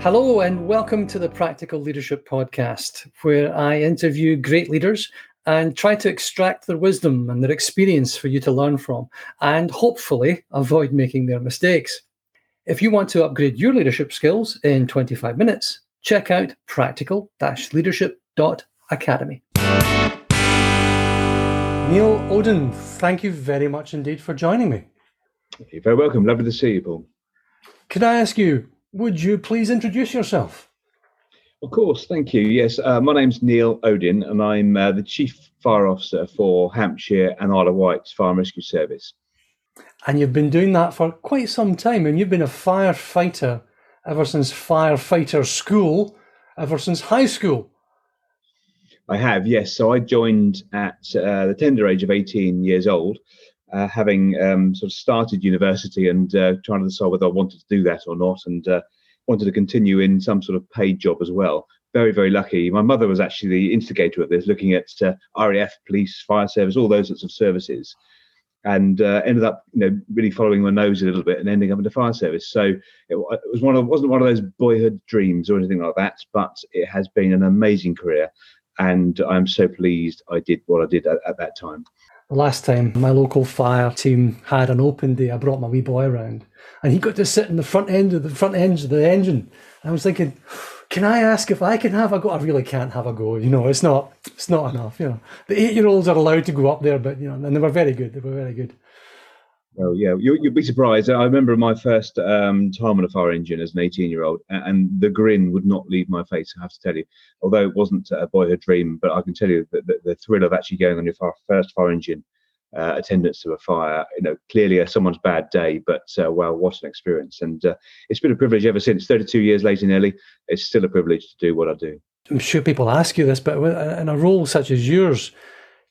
Hello, and welcome to the Practical Leadership Podcast, where I interview great leaders and try to extract their wisdom and their experience for you to learn from, and hopefully avoid making their mistakes. If you want to upgrade your leadership skills in 25 minutes, check out practical leadership.academy. Neil Odin, thank you very much indeed for joining me. You're very welcome. Lovely to see you, Paul. Could I ask you, would you please introduce yourself? Of course, thank you. Yes, uh, my name's Neil Odin, and I'm uh, the Chief Fire Officer for Hampshire and Isle of Wight Fire and Rescue Service. And you've been doing that for quite some time, and you've been a firefighter ever since firefighter school, ever since high school. I have, yes. So I joined at uh, the tender age of 18 years old, uh, having um, sort of started university and uh, trying to decide whether I wanted to do that or not, and uh, wanted to continue in some sort of paid job as well. Very, very lucky. My mother was actually the instigator of this, looking at uh, RAF, police, fire service, all those sorts of services, and uh, ended up, you know, really following my nose a little bit and ending up in the fire service. So it, it was one of wasn't one of those boyhood dreams or anything like that, but it has been an amazing career, and I'm so pleased I did what I did at, at that time. Last time my local fire team had an open day, I brought my wee boy around, and he got to sit in the front end of the front end of the engine. I was thinking, can I ask if I can have a go? I really can't have a go. You know, it's not it's not enough. You know, the eight year olds are allowed to go up there, but you know, and they were very good. They were very good. Well, yeah, you, would be surprised. I remember my first um, time on a fire engine as an 18 year old, and the grin would not leave my face, I have to tell you. Although it wasn't a boyhood dream, but I can tell you that the, the thrill of actually going on your first fire engine uh, attendance to a fire, you know, clearly a, someone's bad day, but uh, well, what an experience. And uh, it's been a privilege ever since. 32 years later, nearly, it's still a privilege to do what I do. I'm sure people ask you this, but in a role such as yours,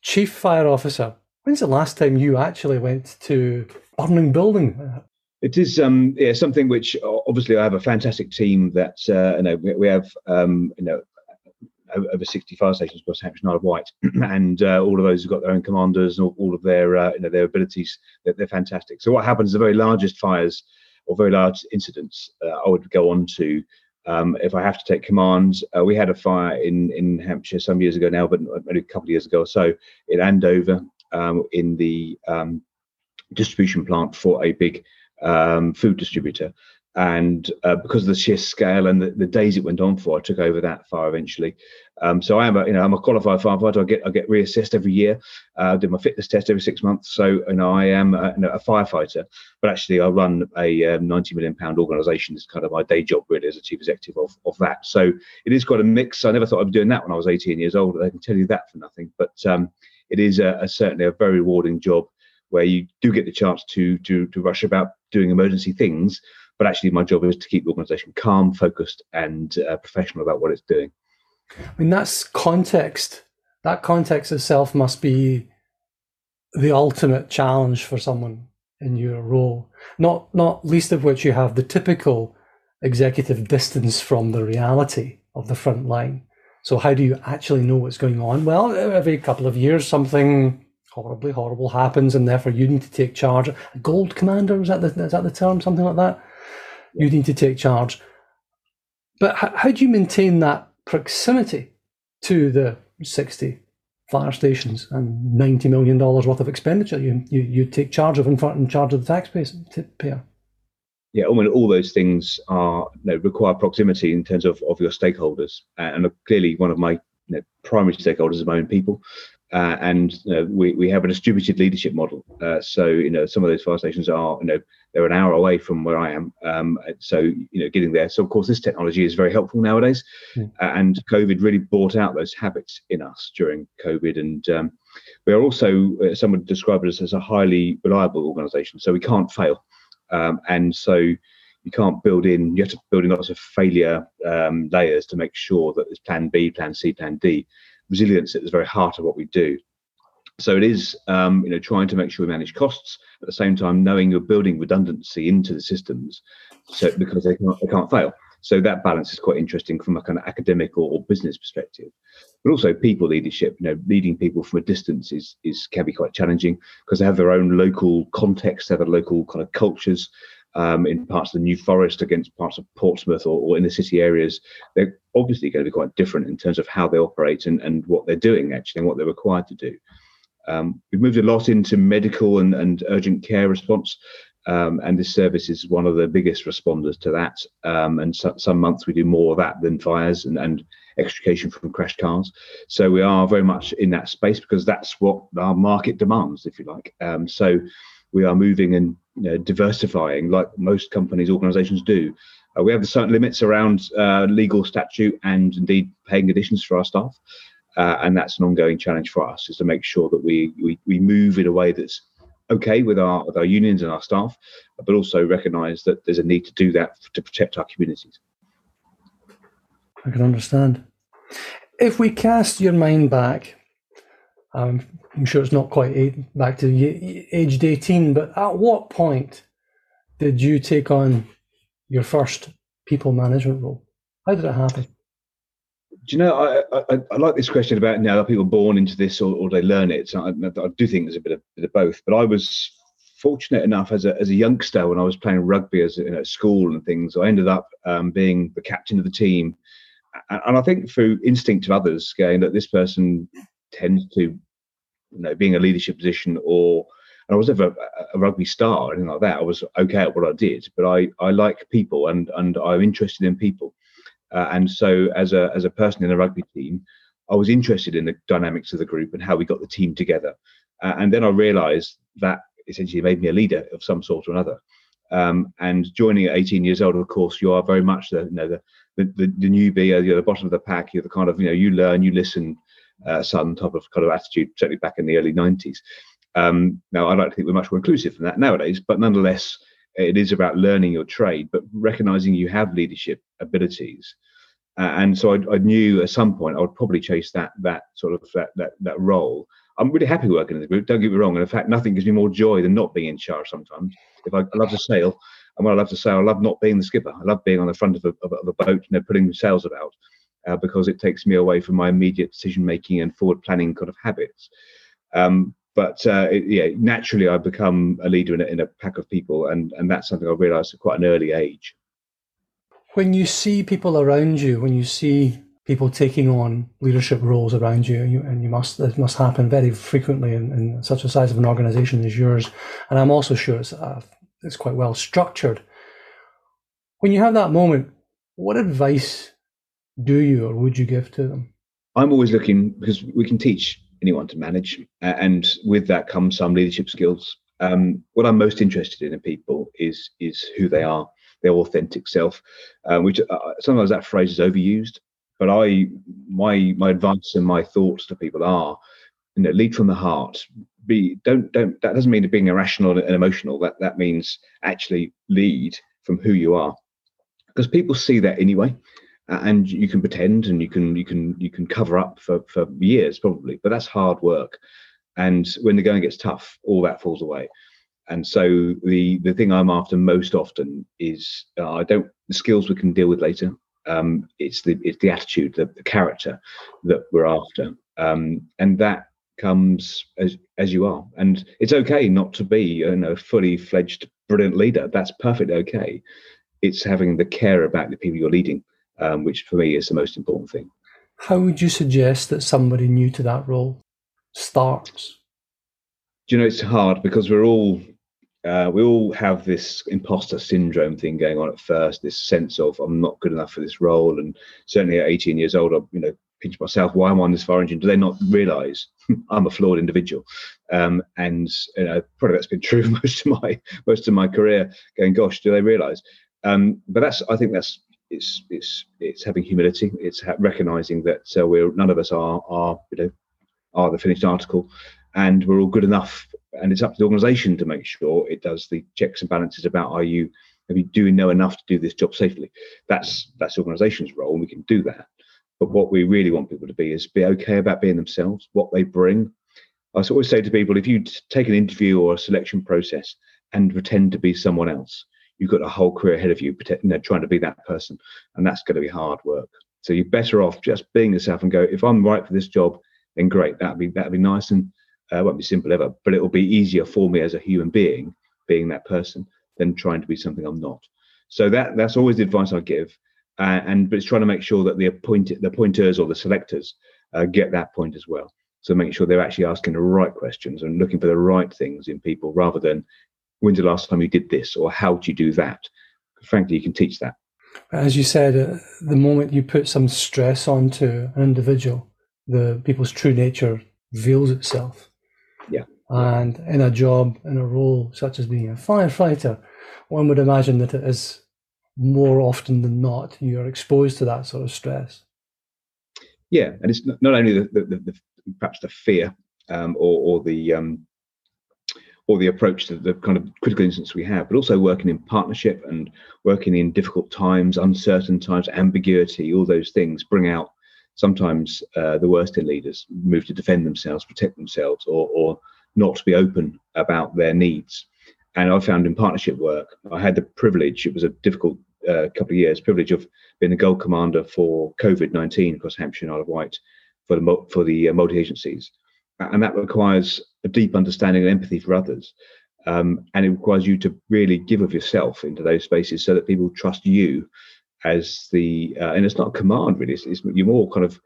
Chief Fire Officer, When's the last time you actually went to burning building? It is um, yeah, something which obviously I have a fantastic team that uh, you know we, have um, you know over 60 fire stations across Hampshire and Isle of Wight, and uh, all of those have got their own commanders and all, of their uh, you know their abilities. They're, they're, fantastic. So what happens? The very largest fires or very large incidents, uh, I would go on to. Um, if I have to take command, uh, we had a fire in in Hampshire some years ago now, but only a couple of years ago or so in Andover um, in the um, distribution plant for a big um, food distributor. And uh, because of the sheer scale and the, the, days it went on for, I took over that fire eventually. Um, so I am a, you know, I'm a qualified firefighter. I get, I get reassessed every year. Uh, I do my fitness test every six months. So, know, I am a, you know, a firefighter, but actually I run a um, 90 million pound organization. It's kind of my day job really as a chief executive of, of that. So it is quite a mix. I never thought I'd be doing that when I was 18 years old. I can tell you that for nothing, but um, it is a, a certainly a very rewarding job where you do get the chance to to to rush about doing emergency things. But actually, my job is to keep the organisation calm, focused, and uh, professional about what it's doing. I mean, that's context. That context itself must be the ultimate challenge for someone in your role. Not not least of which you have the typical executive distance from the reality of the front line. So how do you actually know what's going on? Well, every couple of years, something horribly horrible happens, and therefore you need to take charge. Gold commander is that the, is that the term? Something like that. You need to take charge. But how, how do you maintain that proximity to the sixty fire stations and ninety million dollars worth of expenditure you, you you take charge of in, in charge of the taxpayer? Yeah, I mean, all those things are you know, require proximity in terms of, of your stakeholders. And clearly, one of my you know, primary stakeholders is my own people. Uh, and you know, we, we have a distributed leadership model. Uh, so, you know, some of those fire stations are, you know, they're an hour away from where I am. Um, so, you know, getting there. So, of course, this technology is very helpful nowadays. Mm. Uh, and COVID really brought out those habits in us during COVID. And um, we are also, uh, someone described us as a highly reliable organization. So we can't fail. Um, and so you can't build in, you have to build in lots of failure um, layers to make sure that there's plan B, plan C, plan D. Resilience at the very heart of what we do. So it is, um, you know, trying to make sure we manage costs at the same time knowing you're building redundancy into the systems, so because they can't they can't fail. So that balance is quite interesting from a kind of academic or, or business perspective. But also people leadership, you know, leading people from a distance is is can be quite challenging because they have their own local context, they have their local kind of cultures. Um, in parts of the New Forest against parts of Portsmouth or, or in the city areas, they're obviously going to be quite different in terms of how they operate and, and what they're doing actually and what they're required to do. Um, we've moved a lot into medical and, and urgent care response. Um, and this service is one of the biggest responders to that. Um, and so, some months we do more of that than fires and, and extrication from crashed cars. So we are very much in that space because that's what our market demands, if you like. Um, so we are moving and you know, diversifying like most companies, organizations do. Uh, we have certain limits around uh, legal statute and indeed paying additions for our staff. Uh, and that's an ongoing challenge for us is to make sure that we, we, we move in a way that's okay with our with our unions and our staff, but also recognise that there's a need to do that to protect our communities. I can understand. If we cast your mind back, um, I'm sure it's not quite eight, back to aged 18, but at what point did you take on your first people management role? How did it happen? Do you know, I, I, I, like this question about now are people born into this or, or they learn it. So I, I, do think there's a bit of, bit of both. But I was fortunate enough as a, as a youngster when I was playing rugby as you know, at school and things, I ended up um, being the captain of the team. And, and I think through instinct of others, going that this person tends to, you know, being a leadership position or and I was never a, rugby star or anything like that. I was okay at what I did, but I, I like people and and I'm interested in people. Uh, and so, as a as a person in a rugby team, I was interested in the dynamics of the group and how we got the team together. Uh, and then I realised that essentially made me a leader of some sort or another. Um, and joining at 18 years old, of course, you are very much the you know the the, the, the newbie, you're the bottom of the pack. You're the kind of you know you learn, you listen, uh, some type of kind of attitude, certainly back in the early 90s. Um, now, I like to think we're much more inclusive than that nowadays, but nonetheless, it is about learning your trade, but recognizing you have leadership abilities. Uh, and so I, I, knew at some point I would probably chase that that sort of that that, that role. I'm really happy working in the group. Don't get me wrong. And in fact, nothing gives me more joy than not being in charge. Sometimes, if I, I love to sail, and when I love to sail, I love not being the skipper. I love being on the front of a, of a, of a boat, you know, putting sails about, uh, because it takes me away from my immediate decision making and forward planning kind of habits. Um, but uh, it, yeah, naturally, I've become a leader in a, in a pack of people, and and that's something I realised at quite an early age. When you see people around you, when you see people taking on leadership roles around you, you and you must this must happen very frequently in, in, such a size of an organisation as yours, and I'm also sure it's uh, it's quite well structured. When you have that moment, what advice do you or would you give to them? I'm always looking because we can teach anyone to manage. And with that comes some leadership skills. Um, what I'm most interested in in people is is who they are, their authentic self. Um, which uh, sometimes that phrase is overused, but I my my advice and my thoughts to people are, you know, lead from the heart. Be don't don't that doesn't mean being irrational and emotional. That that means actually lead from who you are, because people see that anyway and you can pretend and you can you can you can cover up for for years probably but that's hard work. And when the going gets tough all that falls away. And so the the thing i'm after most often is uh, i don't the skills we can deal with later. Um, it's the it's the attitude the, the character that we're after. Um, and that comes as as you are. And it's okay not to be you know fully fledged brilliant leader. That's perfectly okay. It's having the care about the people you're leading um, which for me is the most important thing. How would you suggest that somebody new to that role starts? Do you know it's hard because we're all uh, we all have this imposter syndrome thing going on at first. This sense of I'm not good enough for this role, and certainly at 18 years old, I you know pinch myself. Why am I on this fire engine? Do they not realise I'm a flawed individual? Um, and you know, probably that's been true most of my most of my career. Going, gosh, do they realise? Um, but that's I think that's it's it's it's having humility. It's ha- recognizing that uh, we're none of us are are you know are the finished article, and we're all good enough. And it's up to the organisation to make sure it does the checks and balances about are you are you doing know enough to do this job safely. That's that's the organisation's role, and we can do that. But what we really want people to be is be okay about being themselves, what they bring. I always say to people, if you take an interview or a selection process and pretend to be someone else, you've got a whole career ahead of you, trying to be that person, and that's going to be hard work. So you're better off just being yourself and go. If I'm right for this job, then great. That'd be that'd be nice and uh, won't be simple ever, but it will be easier for me as a human being being that person than trying to be something I'm not. So that that's always the advice I give, uh, and but it's trying to make sure that the appointed the pointers or the selectors uh, get that point as well. So make sure they're actually asking the right questions and looking for the right things in people rather than when's the last time you did this or how do you do that. Frankly, you can teach that. As you said, uh, the moment you put some stress onto an individual, the people's true nature reveals itself. Yeah. And in a job, in a role such as being a firefighter, one would imagine that it is more often than not you're exposed to that sort of stress. Yeah, and it's not only the, the, the, the perhaps the fear um, or, or, the um, or the approach to the kind of critical instance we have, but also working in partnership and working in difficult times, uncertain times, ambiguity, all those things bring out sometimes uh, the worst in leaders move to defend themselves, protect themselves, or, or not to be open about their needs. And I found in partnership work, I had the privilege, it was a difficult uh, couple of years, privilege of being the gold commander for COVID 19 across Hampshire and Isle of Wight for the, for the uh, multi agencies. And that requires a deep understanding and empathy for others. Um, and it requires you to really give of yourself into those spaces so that people trust you as the uh, and it's not a command really it's, it's you're more kind of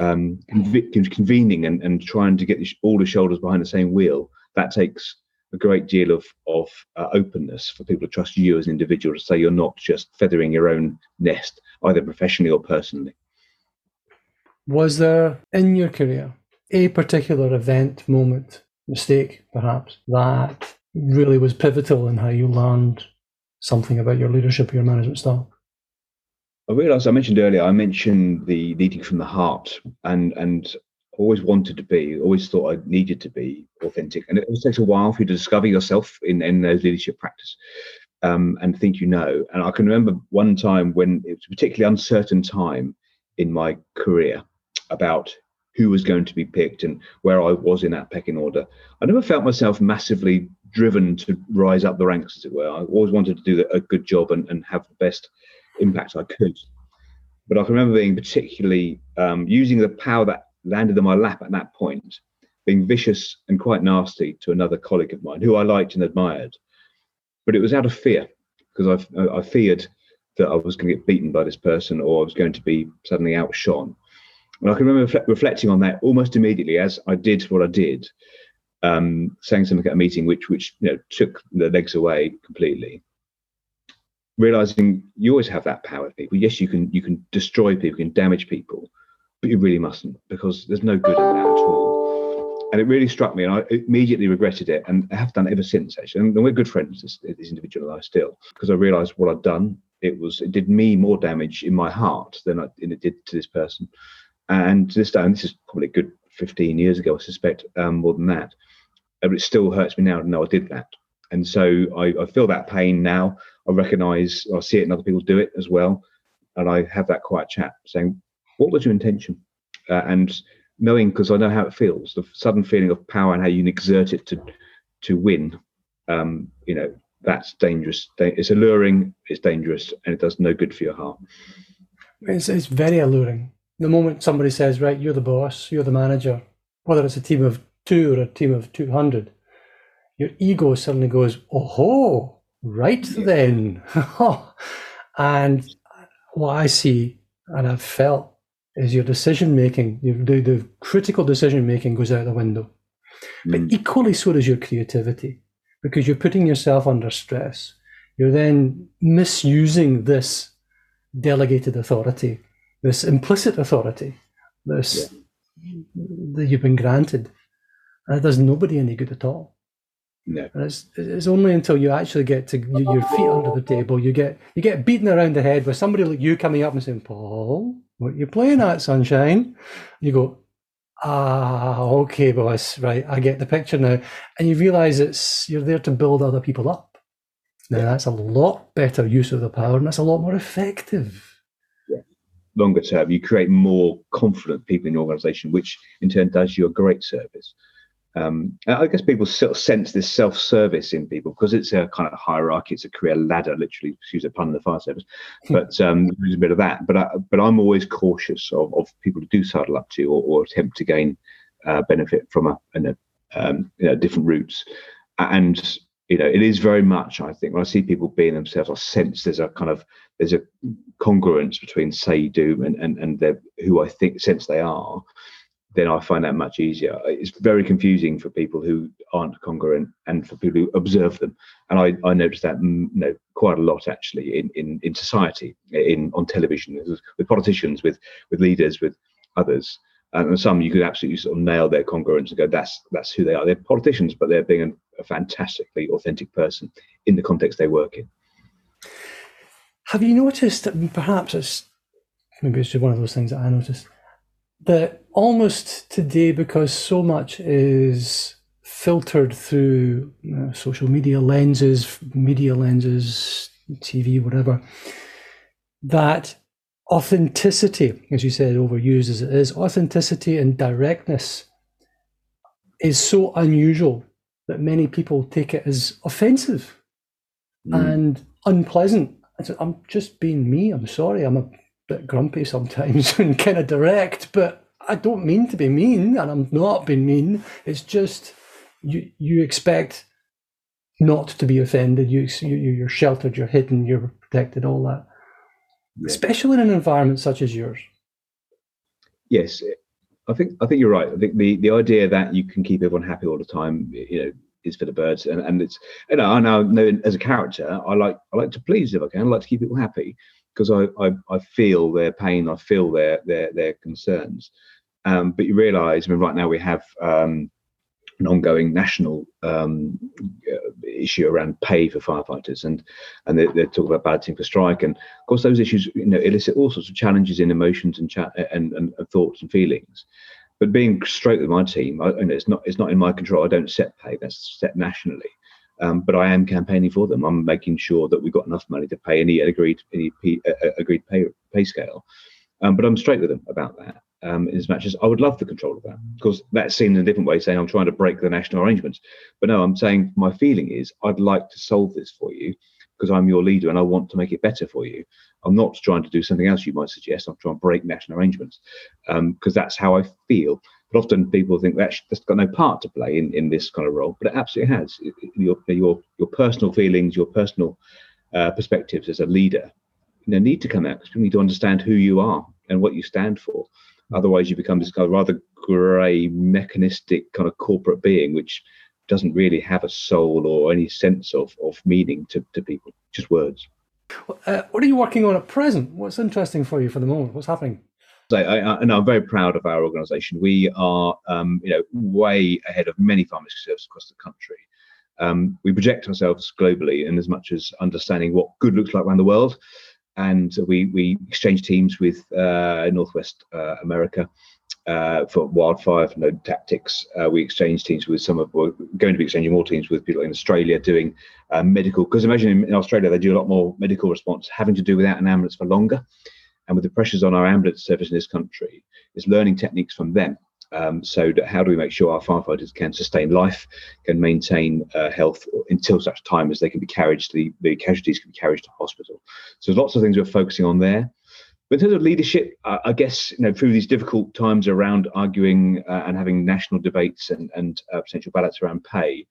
um, conv- convening and, and trying to get all the shoulders behind the same wheel that takes a great deal of of uh, openness for people to trust you as an individual to say you're not just feathering your own nest either professionally or personally was there in your career a particular event moment mistake perhaps that really was pivotal in how you learned something about your leadership or your management style I realised I mentioned earlier. I mentioned the leading from the heart, and and always wanted to be, always thought I needed to be authentic. And it always takes a while for you to discover yourself in in those leadership practice, um, and think you know. And I can remember one time when it was a particularly uncertain time in my career about who was going to be picked and where I was in that pecking order. I never felt myself massively driven to rise up the ranks, as it were. I always wanted to do a good job and, and have the best impact I could. But I can remember being particularly um, using the power that landed on my lap at that point, being vicious and quite nasty to another colleague of mine who I liked and admired. But it was out of fear because I, I feared that I was going to get beaten by this person or I was going to be suddenly outshone. And I can remember reflecting on that almost immediately as I did what I did, um, saying something at a meeting which which you know took the legs away completely. Realizing you always have that power people. Yes you can you can destroy people you can damage people but you really mustn't because there's no good in that at all. And it really struck me and i immediately regretted it and i have done ever since actually. And we're good friends this, this individual and i still because i realized what i'd done. It was it did me more damage in my heart than, I, than it did to this person and to this day and this is probably a good 15 years ago i suspect um, more than that but it still hurts me now to know i did that and so I, I feel that pain now I recognize, I see it in other people do it as well. And I have that quiet chat saying, what was your intention? Uh, and knowing, because I know how it feels, the sudden feeling of power and how you exert it to, to win, um, you know, that's dangerous. It's alluring, it's dangerous, and it does no good for your heart. It's, it's very alluring. The moment somebody says, right, you're the boss, you're the manager, whether it's a team of two or a team of 200, your ego suddenly goes, oh ho, Right then. and what I see and I've felt is your decision making, the, the critical decision making goes out the window. Mm. But equally so does your creativity because you're putting yourself under stress. You're then misusing this delegated authority, this implicit authority, this yeah. that you've been granted. And it does nobody any good at all. No. And it's, it's only until you actually get to your feet under the table, you get you get beaten around the head with somebody like you coming up and saying, Paul, what are you playing at, sunshine? You go, ah, okay, boss, right, I get the picture now. And you realize it's you're there to build other people up. Now that's a lot better use of the power and that's a lot more effective. Longer term, you create more confident people in your organization, which in turn does you a great service. um, I guess people sort of sense this self-service in people because it's a kind of hierarchy. It's a career ladder, literally. Excuse a pun in the fire service, hmm. but um, there's a bit of that. But I, but I'm always cautious of, of people who do saddle up to or, or attempt to gain uh, benefit from a, a um, you know, different routes. And you know, it is very much. I think when I see people being themselves, I sense there's a kind of there's a congruence between say do and and and who I think sense they are then I find that much easier. It's very confusing for people who aren't congruent and for people who observe them. And I, I noticed that mm, you know, quite a lot actually in, in, in society, in on television, with politicians, with with leaders, with others. And some you could absolutely sort of nail their congruence and go, that's that's who they are. They're politicians, but they're being a fantastically authentic person in the context they work in. Have you noticed, that perhaps it's maybe it's just one of those things that I noticed, that almost today, because so much is filtered through you know, social media lenses, media lenses, TV, whatever, that authenticity, as you said, overused as it is, authenticity and directness is so unusual that many people take it as offensive mm. and unpleasant. I'm just being me. I'm sorry. I'm a bit grumpy sometimes and kind of direct, but I don't mean to be mean, and I'm not being mean. It's just you you expect not to be offended. You, you you're sheltered, you're hidden, you're protected, all that. Yeah. Especially in an environment such as yours. Yes, I think I think you're right. I think the the idea that you can keep everyone happy all the time, you know, is for the birds. And and it's you know I now know as a character, I like I like to please if I can. I like to keep people happy because I, I, I feel their pain, I feel their their their concerns. Um, but you realise, I mean, right now we have um, an ongoing national um, issue around pay for firefighters, and and they, are talking about balloting for strike, and of course those issues, you know, elicit all sorts of challenges in emotions and cha- and, and, and, thoughts and feelings. But being straight with my team, I, know, it's not it's not in my control. I don't set pay; that's set nationally. Um, but I am campaigning for them. I'm making sure that we've got enough money to pay any agreed any P, uh, agreed pay pay scale. Um, but I'm straight with them about that. Um, as much as I would love the control of that, because that's seen in a different way, saying I'm trying to break the national arrangements. But no, I'm saying my feeling is I'd like to solve this for you because I'm your leader and I want to make it better for you. I'm not trying to do something else you might suggest. I'm trying to break national arrangements because um, that's how I feel. But often people think that that's got no part to play in, in this kind of role, but it absolutely has. Your your your personal feelings, your personal uh, perspectives as a leader, you know, need to come out because you need to understand who you are and what you stand for. Otherwise, you become this kind of rather grey, mechanistic kind of corporate being, which doesn't really have a soul or any sense of, of meaning to, to people, just words. Uh, what are you working on at present? What's interesting for you for the moment? What's happening? So I, I, and I'm very proud of our organisation. We are, um, you know, way ahead of many pharmacy services across the country. Um, we project ourselves globally in as much as understanding what good looks like around the world, and we we exchange teams with uh, Northwest uh, America uh, for wildfire for node tactics. Uh, we exchange teams with some of we're going to be exchanging more teams with people in Australia doing uh, medical because imagine in, Australia they do a lot more medical response having to do without an ambulance for longer and with the pressures on our ambulance service in this country, it's learning techniques from them. Um, so that how do we make sure our firefighters can sustain life, can maintain uh, health until such time as they can be carried to the, the casualties can be carried to hospital. So there's lots of things we're focusing on there. But in terms of leadership, uh, I guess you know through these difficult times around arguing uh, and having national debates and, and uh, potential ballots around pay,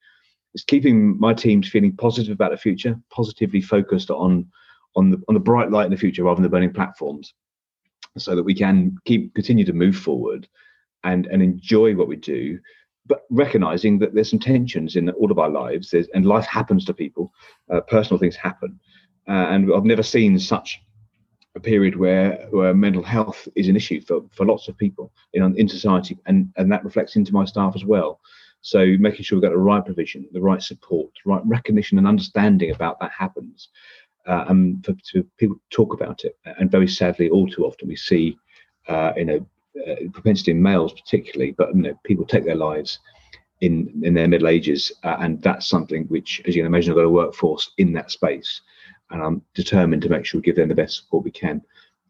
it's keeping my teams feeling positive about the future, positively focused on on the on the bright light in the future rather than the burning platforms, so that we can keep continue to move forward and and enjoy what we do, but recognizing that there's some tensions in all of our lives. There's, and life happens to people, uh, personal things happen, uh, and I've never seen such a period where, where mental health is an issue for, for lots of people in, in society, and, and that reflects into my staff as well. So making sure we've got the right provision, the right support, the right recognition and understanding about that happens, uh, and for, people to talk about it. And very sadly, all too often we see, uh, you know, uh, propensity in males particularly, but you know, people take their lives in in their middle ages, uh, and that's something which, as you can imagine, I've got a workforce in that space, and I'm determined to make sure we give them the best support we can.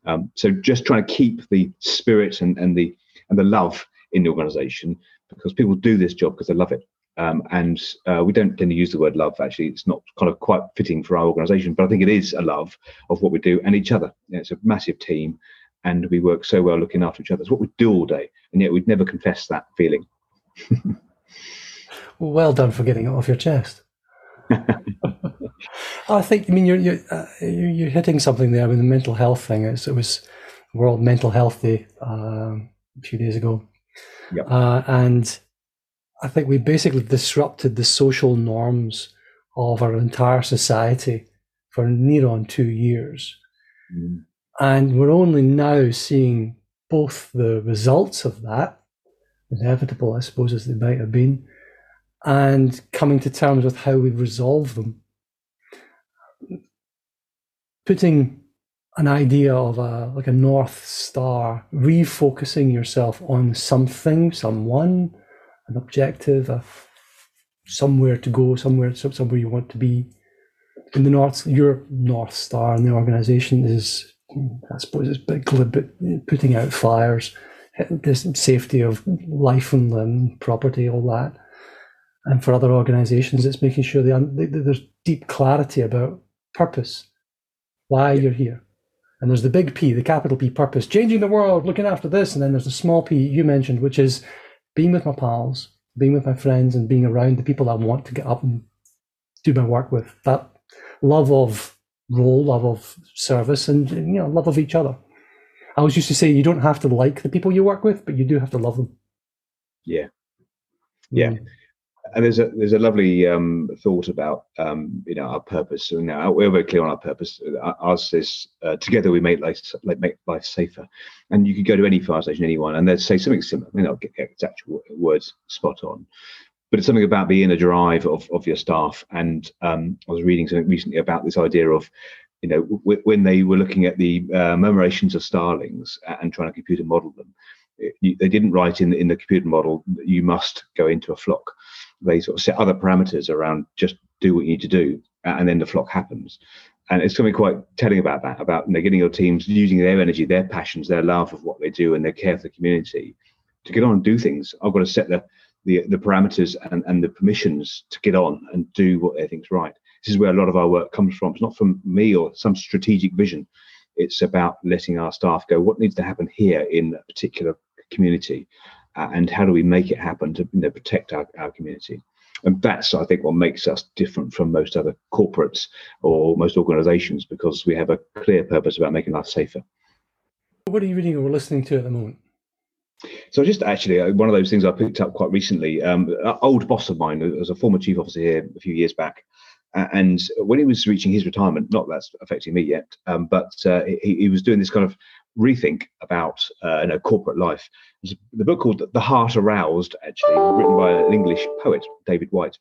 Um, so just trying to keep the spirit and, and the and the love in the organisation, because people do this job because they love it. Um, and uh, we don't tend to use the word love. Actually, it's not kind of quite fitting for our organisation, but I think it is a love of what we do and each other. It's a massive team, and we work so well looking after each other. It's what we do all day, and yet we'd never confess that feeling. well done for getting it off your chest. I think. I mean, you're you're uh, you're hitting something there with the mental health thing. It's, it was World Mental Health Day um, a few days ago, yep. uh, and I think we basically disrupted the social norms of our entire society for near on two years, mm. and we're only now seeing both the results of that, inevitable, I suppose, as they might have been, and coming to terms with how we resolve them. Putting an idea of a like a north star, refocusing yourself on something, someone, an objective, a, somewhere to go, somewhere somewhere you want to be. In the north, your north star in the organization is, I suppose, it's big, putting out fires, this safety of life and limb, property, all that. And for other organizations, it's making sure they, there's deep clarity about purpose, why you're here and there's the big P, the capital P purpose, changing the world, looking after this. And then there's the small p you mentioned, which is being with my pals, being with my friends, and being around the people I want to get up and do my work with. That love of role, love of service, and you know, love of each other. I always used to say you don't have to like the people you work with, but you do have to love them. Yeah. Yeah. Mm and there's a there's a lovely um, thought about um, you know our purpose. So now we're very clear on our purpose. Ours is uh, together we make life like make life safer. And you could go to any fire station, anyone, and they'd say something similar. Mean, I'll get exact words spot on, but it's something about the inner drive of of your staff. And um, I was reading something recently about this idea of you know w- when they were looking at the uh, murmurations of starlings and trying to computer model them. It, they didn't write in the, in the computer model that you must go into a flock they sort of set other parameters around just do what you need to do, and then the flock happens. And it's something quite telling about that, about you know, getting your teams using their energy, their passions, their love of what they do, and their care for the community to get on and do things. I've got to set the the, the parameters and, and the permissions to get on and do what they think's right. This is where a lot of our work comes from. It's not from me or some strategic vision. It's about letting our staff go, what needs to happen here in a particular community? Uh, and how do we make it happen to you know, protect our, our community and that's i think what makes us different from most other corporates or most organizations because we have a clear purpose about making life safer what are you reading or listening to at the moment so just actually uh, one of those things I picked up quite recently. Um, an old boss of mine, was a former chief officer here a few years back, and when he was reaching his retirement, not that's affecting me yet, um, but uh, he, he, was doing this kind of rethink about uh, you know corporate life. There's the book called The Heart Aroused, actually written by an English poet, David Whyte.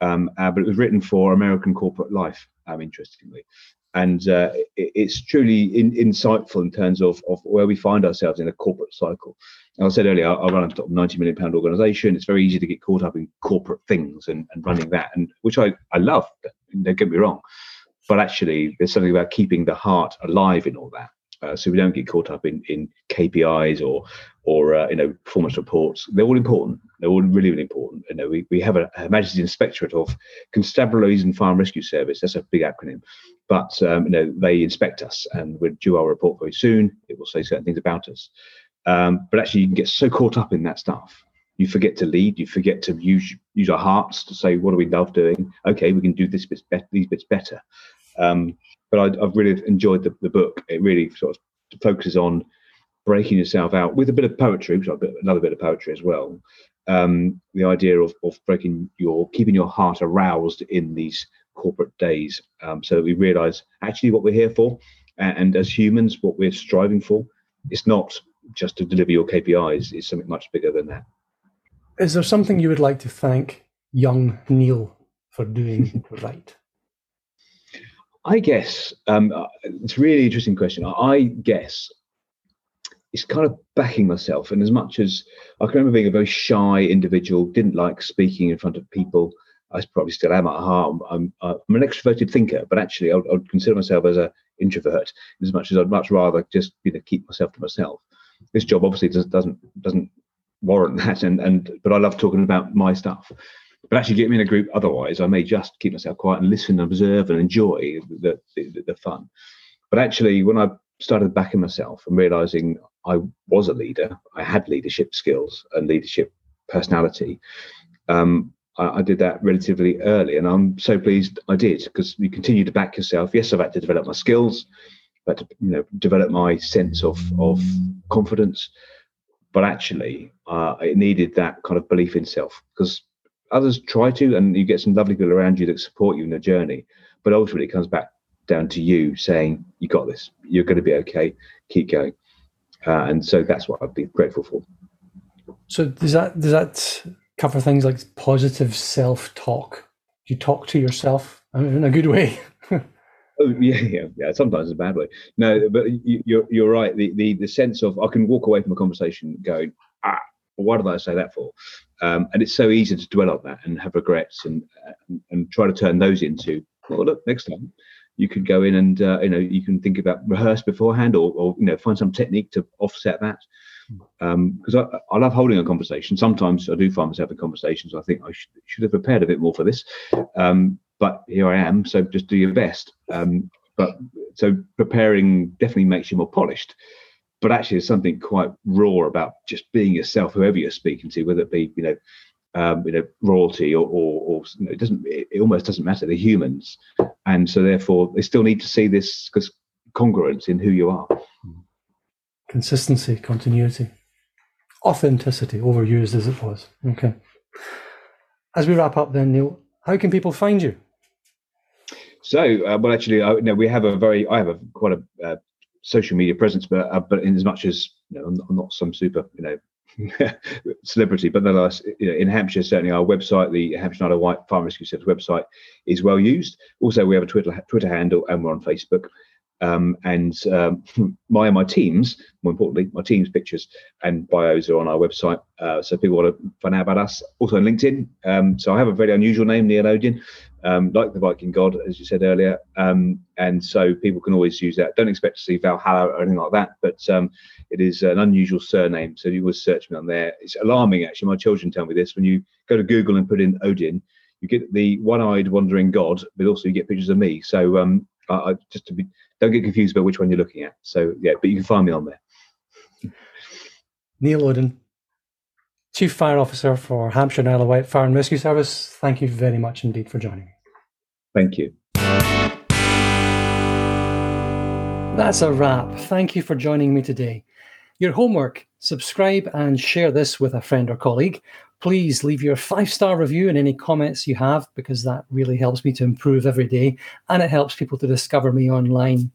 um, uh, but it was written for American corporate life. Um, interestingly, and uh, it, it's truly in, insightful in terms of, of where we find ourselves in a corporate cycle. And I said earlier, I, run a top 90 million pound organization. It's very easy to get caught up in corporate things and, and running that, and which I, I love. Don't get me wrong, but actually, there's something about keeping the heart alive in all that. Uh, so we don't get caught up in, in KPIs or or uh, you know performance reports. They're all important. They're all really really important. You know, we, we have a, a Majesty's Inspectorate of Constabularies and and Rescue Service. That's a big acronym, but um, you know they inspect us, and we're due our report very soon. It will say certain things about us. Um, but actually, you can get so caught up in that stuff, you forget to lead. You forget to use use our hearts to say, what do we love doing? Okay, we can do this bit better, these bits better. Um, but I, have really enjoyed the, the book. It really sort of focuses on breaking yourself out with a bit of poetry, which bit, another bit of poetry as well. Um, the idea of, of breaking your, keeping your heart aroused in these corporate days, um, so that we realise actually what we're here for, and, and as humans, what we're striving for. It's not just to deliver your KPIs; it's something much bigger than that. Is there something you would like to thank young Neil for doing right? I guess um, uh, it's a really interesting question. I guess it's kind of backing myself. And as much as I can remember being a very shy individual, didn't like speaking in front of people, I probably still am at heart. I'm, I'm an extroverted thinker, but actually, I would consider myself as an introvert as much as I'd much rather just you know keep myself to myself. This job obviously does, doesn't doesn't warrant that. And and but I love talking about my stuff. But actually, get me in a group. Otherwise, I may just keep myself quiet and listen, observe, and enjoy the the, the fun. But actually, when I started backing myself and realizing I was a leader, I had leadership skills and leadership personality. Um, I, I, did that relatively early, and I'm so pleased I did because you continue to back yourself. Yes, I've had to develop my skills, but you know, develop my sense of of confidence. But actually, uh, it needed that kind of belief in self because others try to, and you get some lovely people around you that support you in the journey. But ultimately, it comes back down to you saying, "You got this. You're going to be okay. Keep going." Uh, and so that's what I'd be grateful for. So does that does that cover things like positive self talk? You talk to yourself in a good way. Oh yeah, yeah, yeah. Sometimes a bad way. No, but you, you're you're right. The, the the sense of I can walk away from a conversation going, ah, why did I say that for? Um, and it's so easy to dwell on that and have regrets and, and, and try to turn those into well, look, next time you could go in and uh, you know you can think about rehearse beforehand or, or you know find some technique to offset that. Because um, I, I love holding a conversation. Sometimes i do find myself in conversations i think i should, should have prepared a bit more for this. Um, but here i am so just do your best. Um, but so preparing definitely makes you more polished but actually there's something quite raw about just being yourself whoever you're speaking to whether it be you know um, you know royalty or, or, or you know, it doesn't it, almost doesn't matter. They're humans. And so therefore they still need to see this because congruence in who you are. Consistency continuity authenticity overused as it was. Okay. As we wrap up then neil how can people find you? So uh, well actually I, know, we have a very i have a quite a uh, social media presence but uh, but in as much as you know, I'm, I'm not some super you know celebrity, but nonetheless, you know, in Hampshire, certainly our website, the Hampshire Isle White Fire Rescue Service website, is well used. Also, we have a Twitter Twitter handle, and we're on Facebook. Um, and um, my and my teams, more importantly, my team's pictures and bios are on our website. Uh, so people want to find out about us. Also on LinkedIn. Um, so I have a very unusual name, Neil Odin, um, like the Viking god, as you said earlier. Um, and so people can always use that. Don't expect to see Valhalla or anything like that, but um, it is an unusual surname. So you always search me on there. It's alarming, actually. My children tell me this. When you go to Google and put in Odin, you get the one-eyed wandering god, but also you get pictures of me. So um, I, I, just to be don't get confused about which one you're looking at. So yeah, but you can find me on there. Neil Odin, Chief Fire Officer for Hampshire and Isle of Wight Fire and Rescue Service. Thank you very much indeed for joining me. Thank you. That's a wrap. Thank you for joining me today. Your homework subscribe and share this with a friend or colleague. Please leave your five star review and any comments you have because that really helps me to improve every day and it helps people to discover me online.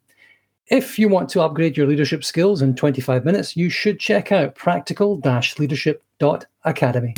If you want to upgrade your leadership skills in 25 minutes, you should check out practical leadership.academy.